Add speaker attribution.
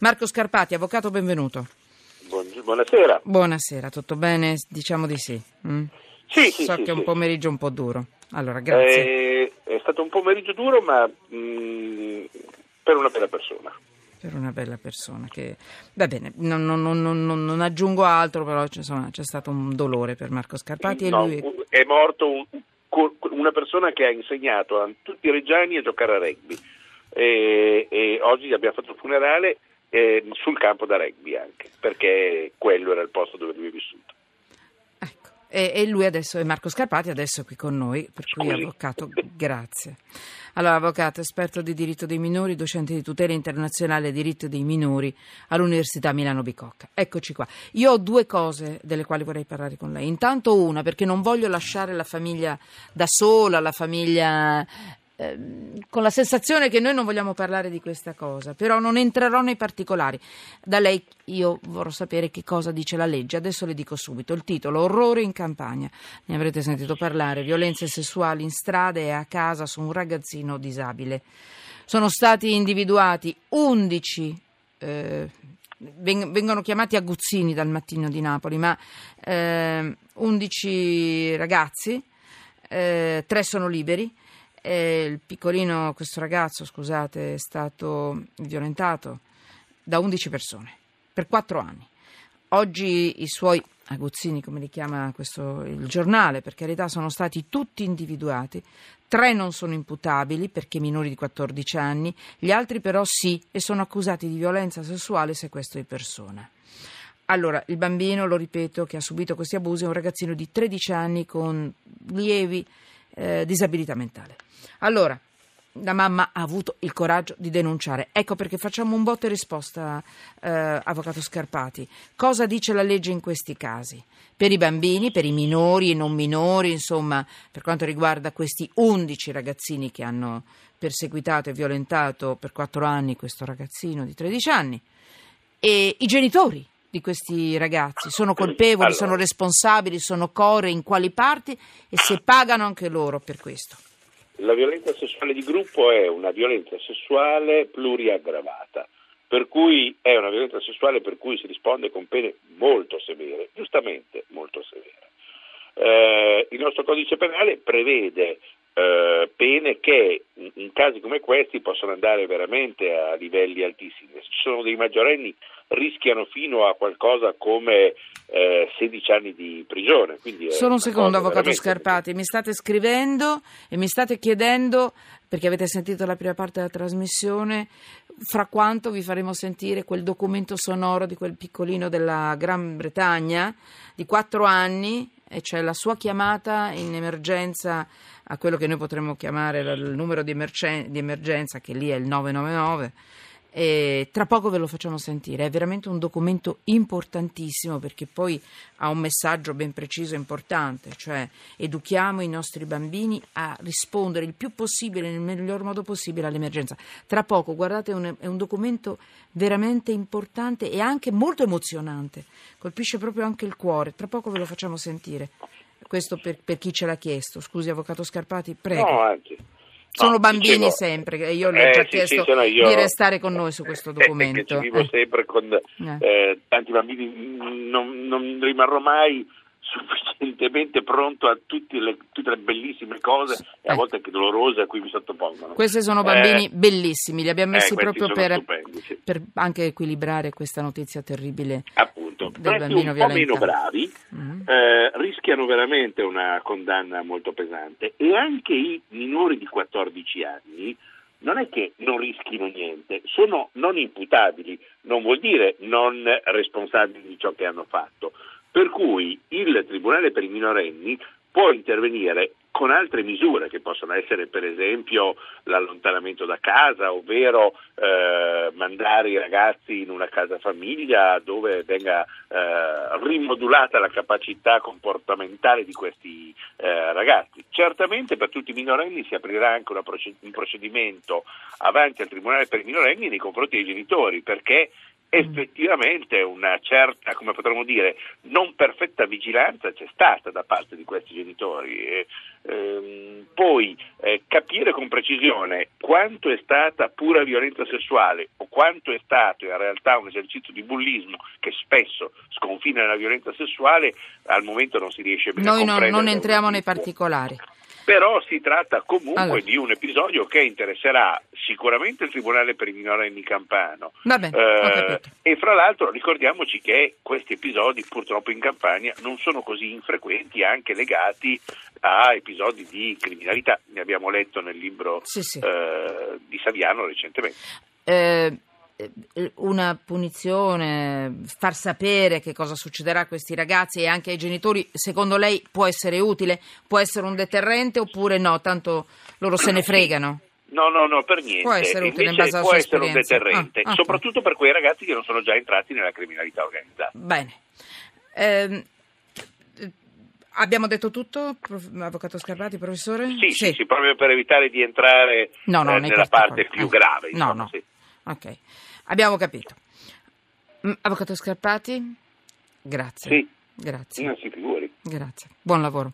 Speaker 1: Marco Scarpati, avvocato, benvenuto.
Speaker 2: Buonasera.
Speaker 1: Buonasera, tutto bene? Diciamo di sì. Mm?
Speaker 2: Sì, sì,
Speaker 1: so
Speaker 2: sì,
Speaker 1: che è un
Speaker 2: sì.
Speaker 1: pomeriggio un po' duro. Allora, grazie.
Speaker 2: Eh, è stato un pomeriggio duro, ma mm, per una bella persona.
Speaker 1: Per una bella persona che... Va bene, non, non- non- non- non aggiungo altro, però c'è, insomma, c'è stato un dolore per Marco Scarpati e
Speaker 2: No,
Speaker 1: lui...
Speaker 2: È morto un- una persona che ha insegnato a tutti i reggiani a giocare a rugby. E, e oggi abbiamo fatto il funerale eh, sul campo da rugby anche, perché quello era il posto dove lui è vissuto.
Speaker 1: Ecco. E, e lui adesso è Marco Scarpati, adesso è qui con noi, per cui
Speaker 2: Scusi.
Speaker 1: avvocato, grazie. Allora, avvocato, esperto di diritto dei minori, docente di tutela internazionale e diritto dei minori all'Università Milano Bicocca. Eccoci qua. Io ho due cose delle quali vorrei parlare con lei. Intanto una, perché non voglio lasciare la famiglia da sola, la famiglia ehm, con la sensazione che noi non vogliamo parlare di questa cosa, però non entrerò nei particolari. Da lei io vorrò sapere che cosa dice la legge. Adesso le dico subito il titolo: Orrore in campagna. Ne avrete sentito parlare: violenze sessuali in strada e a casa su un ragazzino disabile. Sono stati individuati 11 eh, veng- vengono chiamati aguzzini dal mattino di Napoli, ma ehm, 11 ragazzi, eh, tre sono liberi. E il piccolino, questo ragazzo, scusate, è stato violentato da 11 persone per 4 anni. Oggi i suoi aguzzini, come li chiama questo, il giornale, per carità, sono stati tutti individuati. Tre non sono imputabili perché minori di 14 anni, gli altri però sì e sono accusati di violenza sessuale e sequestro di persona. Allora, il bambino, lo ripeto, che ha subito questi abusi è un ragazzino di 13 anni con lievi eh, disabilità mentale. Allora, la mamma ha avuto il coraggio di denunciare. Ecco perché facciamo un botte e risposta, eh, avvocato Scarpati. Cosa dice la legge in questi casi? Per i bambini, per i minori e non minori, insomma, per quanto riguarda questi 11 ragazzini che hanno perseguitato e violentato per 4 anni questo ragazzino di 13 anni, e i genitori di questi ragazzi sono colpevoli,
Speaker 2: Allora.
Speaker 1: sono responsabili, sono core in quali parti e se pagano anche loro per questo.
Speaker 2: La violenza sessuale di gruppo è una violenza sessuale pluriaggravata, per cui è una violenza sessuale per cui si risponde con pene molto severe, giustamente molto severe. Eh, il nostro codice penale prevede eh, pene che in, in casi come questi possono andare veramente a livelli altissimi. Se ci sono dei maggiorenni rischiano fino a qualcosa come eh, 16 anni di prigione.
Speaker 1: Solo un secondo, avvocato Scarpati, mi state scrivendo e mi state chiedendo, perché avete sentito la prima parte della trasmissione, fra quanto vi faremo sentire quel documento sonoro di quel piccolino della Gran Bretagna di quattro anni, e cioè la sua chiamata in emergenza a quello che noi potremmo chiamare il numero di, emergen- di emergenza, che lì è il 999. E tra poco ve lo facciamo sentire, è veramente un documento importantissimo perché poi ha un messaggio ben preciso e importante, cioè educhiamo i nostri bambini a rispondere il più possibile, nel miglior modo possibile all'emergenza. Tra poco, guardate, un, è un documento veramente importante e anche molto emozionante, colpisce proprio anche il cuore, tra poco ve lo facciamo sentire. Questo per, per chi ce l'ha chiesto. Scusi, Avvocato Scarpati, prego.
Speaker 2: No, anzi.
Speaker 1: Sono
Speaker 2: No,
Speaker 1: bambini
Speaker 2: dicevo-
Speaker 1: sempre, io le ho
Speaker 2: Eh,
Speaker 1: già
Speaker 2: sì,
Speaker 1: chiesto
Speaker 2: sì, sono io-
Speaker 1: di restare con noi su questo
Speaker 2: Eh,
Speaker 1: documento.
Speaker 2: ci vivo
Speaker 1: Eh.
Speaker 2: sempre con eh, tanti bambini, non, non rimarrò mai sufficientemente pronto a tutte le, tutte le bellissime cose e a
Speaker 1: Eh.
Speaker 2: volte anche dolorose a cui mi sottopongono.
Speaker 1: Questi sono bambini
Speaker 2: Eh,
Speaker 1: bellissimi, li abbiamo messi
Speaker 2: eh,
Speaker 1: proprio per,
Speaker 2: sì.
Speaker 1: per anche equilibrare questa notizia terribile.
Speaker 2: appunto,
Speaker 1: del
Speaker 2: questi
Speaker 1: bambino
Speaker 2: un po' meno bravi
Speaker 1: Mm.
Speaker 2: eh, rischiano veramente una condanna molto pesante. E anche i minori di 14 anni non è che non rischino niente, sono non imputabili, non vuol dire non responsabili di ciò che hanno fatto, per cui il Tribunale per i minorenni può intervenire con altre misure che possono essere per esempio l'allontanamento da casa, ovvero eh, mandare i ragazzi in una casa famiglia dove venga eh, rimodulata la capacità comportamentale di questi eh, ragazzi. Certamente per tutti i minorenni si aprirà anche proced- un procedimento avanti al Tribunale per i minorenni nei confronti dei genitori perché effettivamente una certa, come potremmo dire, non perfetta vigilanza c'è stata da parte di questi genitori. E, ehm, poi eh, capire con precisione quanto è stata pura violenza sessuale o quanto è stato in realtà un esercizio di bullismo che spesso sconfina nella violenza sessuale, al momento non si riesce bene
Speaker 1: Noi
Speaker 2: a comprendere.
Speaker 1: Noi non entriamo nei particolari.
Speaker 2: Però si tratta comunque
Speaker 1: allora.
Speaker 2: di un episodio che interesserà sicuramente il Tribunale per i minorenni campano.
Speaker 1: Bene,
Speaker 2: eh, e fra l'altro ricordiamoci che questi episodi purtroppo in Campania non sono così infrequenti, anche legati a episodi di criminalità. Ne abbiamo letto nel libro
Speaker 1: sì, sì.
Speaker 2: Eh, di Saviano recentemente.
Speaker 1: Eh, una punizione, far sapere che cosa succederà a questi ragazzi e anche ai genitori, secondo lei può essere utile? Può essere un deterrente oppure no? Tanto loro se ne fregano?
Speaker 2: No, no, no, per niente.
Speaker 1: Può essere utile
Speaker 2: Invece
Speaker 1: in base alla
Speaker 2: può essere un deterrente,
Speaker 1: ah, okay.
Speaker 2: soprattutto per quei ragazzi che non sono già entrati nella criminalità organizzata.
Speaker 1: Bene. Eh, abbiamo detto tutto, avvocato Scarpati, professore?
Speaker 2: Sì, sì, sì, proprio per evitare di entrare
Speaker 1: no, no,
Speaker 2: eh, nella parte più
Speaker 1: eh.
Speaker 2: grave.
Speaker 1: No,
Speaker 2: insomma,
Speaker 1: no.
Speaker 2: Sì.
Speaker 1: Ok, abbiamo capito. Mm, avvocato Scarpati? Grazie.
Speaker 2: Sì.
Speaker 1: Grazie.
Speaker 2: Non si figuri.
Speaker 1: Grazie. Buon lavoro.